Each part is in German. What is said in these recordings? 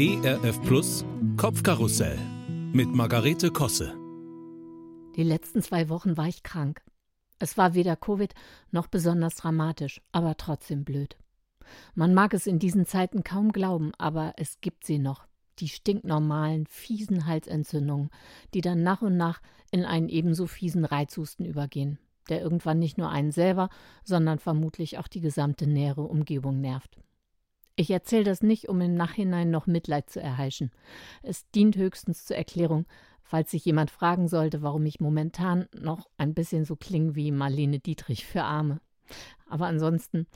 ERF Plus Kopfkarussell mit Margarete Kosse. Die letzten zwei Wochen war ich krank. Es war weder Covid noch besonders dramatisch, aber trotzdem blöd. Man mag es in diesen Zeiten kaum glauben, aber es gibt sie noch. Die stinknormalen, fiesen Halsentzündungen, die dann nach und nach in einen ebenso fiesen Reizhusten übergehen, der irgendwann nicht nur einen selber, sondern vermutlich auch die gesamte nähere Umgebung nervt. Ich erzähle das nicht, um im Nachhinein noch Mitleid zu erheischen. Es dient höchstens zur Erklärung, falls sich jemand fragen sollte, warum ich momentan noch ein bisschen so klinge wie Marlene Dietrich für Arme. Aber ansonsten,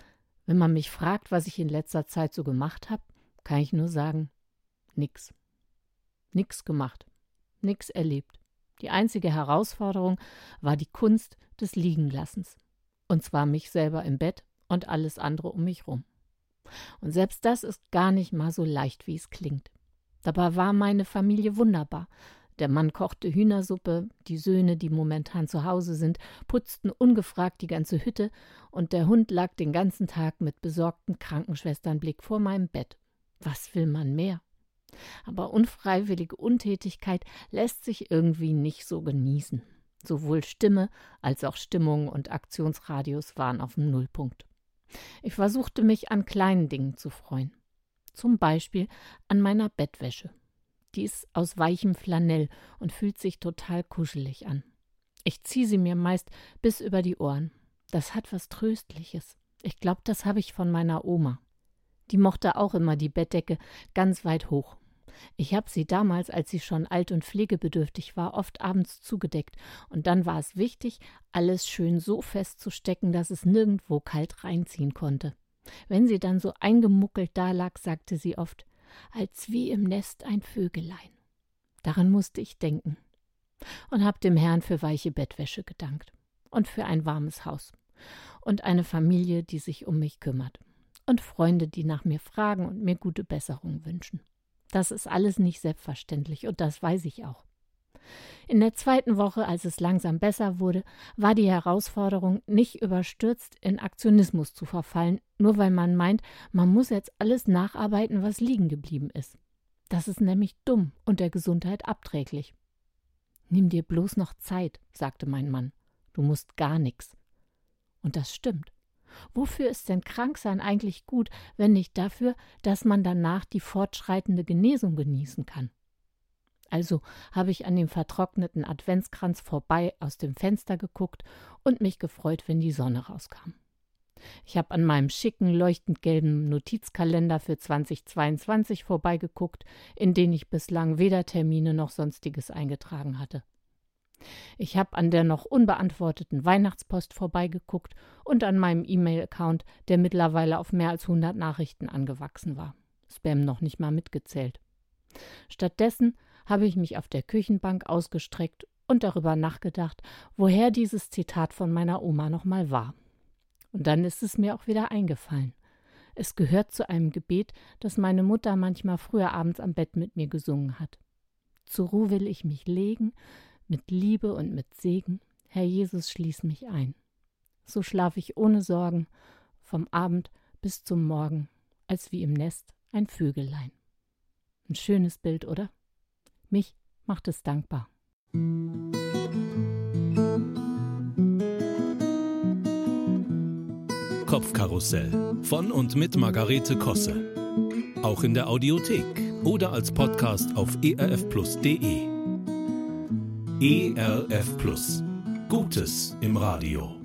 wenn man mich fragt, was ich in letzter Zeit so gemacht habe, kann ich nur sagen, nix. Nix gemacht. Nix erlebt. Die einzige Herausforderung war die Kunst des Liegenlassens. Und zwar mich selber im Bett und alles andere um mich rum. Und selbst das ist gar nicht mal so leicht, wie es klingt. Dabei war meine Familie wunderbar. Der Mann kochte Hühnersuppe, die Söhne, die momentan zu Hause sind, putzten ungefragt die ganze Hütte, und der Hund lag den ganzen Tag mit besorgtem Krankenschwesternblick vor meinem Bett. Was will man mehr? Aber unfreiwillige Untätigkeit lässt sich irgendwie nicht so genießen. Sowohl Stimme als auch Stimmung und Aktionsradius waren auf dem Nullpunkt. Ich versuchte mich an kleinen Dingen zu freuen. Zum Beispiel an meiner Bettwäsche. Die ist aus weichem Flanell und fühlt sich total kuschelig an. Ich ziehe sie mir meist bis über die Ohren. Das hat was Tröstliches. Ich glaube, das habe ich von meiner Oma. Die mochte auch immer die Bettdecke ganz weit hoch. Ich habe sie damals, als sie schon alt und pflegebedürftig war, oft abends zugedeckt, und dann war es wichtig, alles schön so festzustecken, dass es nirgendwo kalt reinziehen konnte. Wenn sie dann so eingemuckelt dalag, sagte sie oft, als wie im Nest ein Vögelein. Daran musste ich denken und hab dem Herrn für weiche Bettwäsche gedankt und für ein warmes Haus und eine Familie, die sich um mich kümmert und Freunde, die nach mir fragen und mir gute Besserung wünschen. Das ist alles nicht selbstverständlich und das weiß ich auch. In der zweiten Woche, als es langsam besser wurde, war die Herausforderung, nicht überstürzt in Aktionismus zu verfallen, nur weil man meint, man muss jetzt alles nacharbeiten, was liegen geblieben ist. Das ist nämlich dumm und der Gesundheit abträglich. Nimm dir bloß noch Zeit, sagte mein Mann. Du musst gar nichts. Und das stimmt. Wofür ist denn Kranksein eigentlich gut, wenn nicht dafür, dass man danach die fortschreitende Genesung genießen kann? Also habe ich an dem vertrockneten Adventskranz vorbei aus dem Fenster geguckt und mich gefreut, wenn die Sonne rauskam. Ich habe an meinem schicken, leuchtend gelben Notizkalender für 2022 vorbeigeguckt, in den ich bislang weder Termine noch sonstiges eingetragen hatte. Ich habe an der noch unbeantworteten Weihnachtspost vorbeigeguckt und an meinem E-Mail-Account, der mittlerweile auf mehr als 100 Nachrichten angewachsen war. Spam noch nicht mal mitgezählt. Stattdessen habe ich mich auf der Küchenbank ausgestreckt und darüber nachgedacht, woher dieses Zitat von meiner Oma nochmal war. Und dann ist es mir auch wieder eingefallen. Es gehört zu einem Gebet, das meine Mutter manchmal früher abends am Bett mit mir gesungen hat. Zur Ruhe will ich mich legen, mit Liebe und mit Segen, Herr Jesus, schließ mich ein. So schlaf ich ohne Sorgen, vom Abend bis zum Morgen, als wie im Nest ein Vögelein. Ein schönes Bild, oder? Mich macht es dankbar. Kopfkarussell von und mit Margarete Kosse. Auch in der Audiothek oder als Podcast auf erfplus.de. ERF Plus. Gutes im Radio.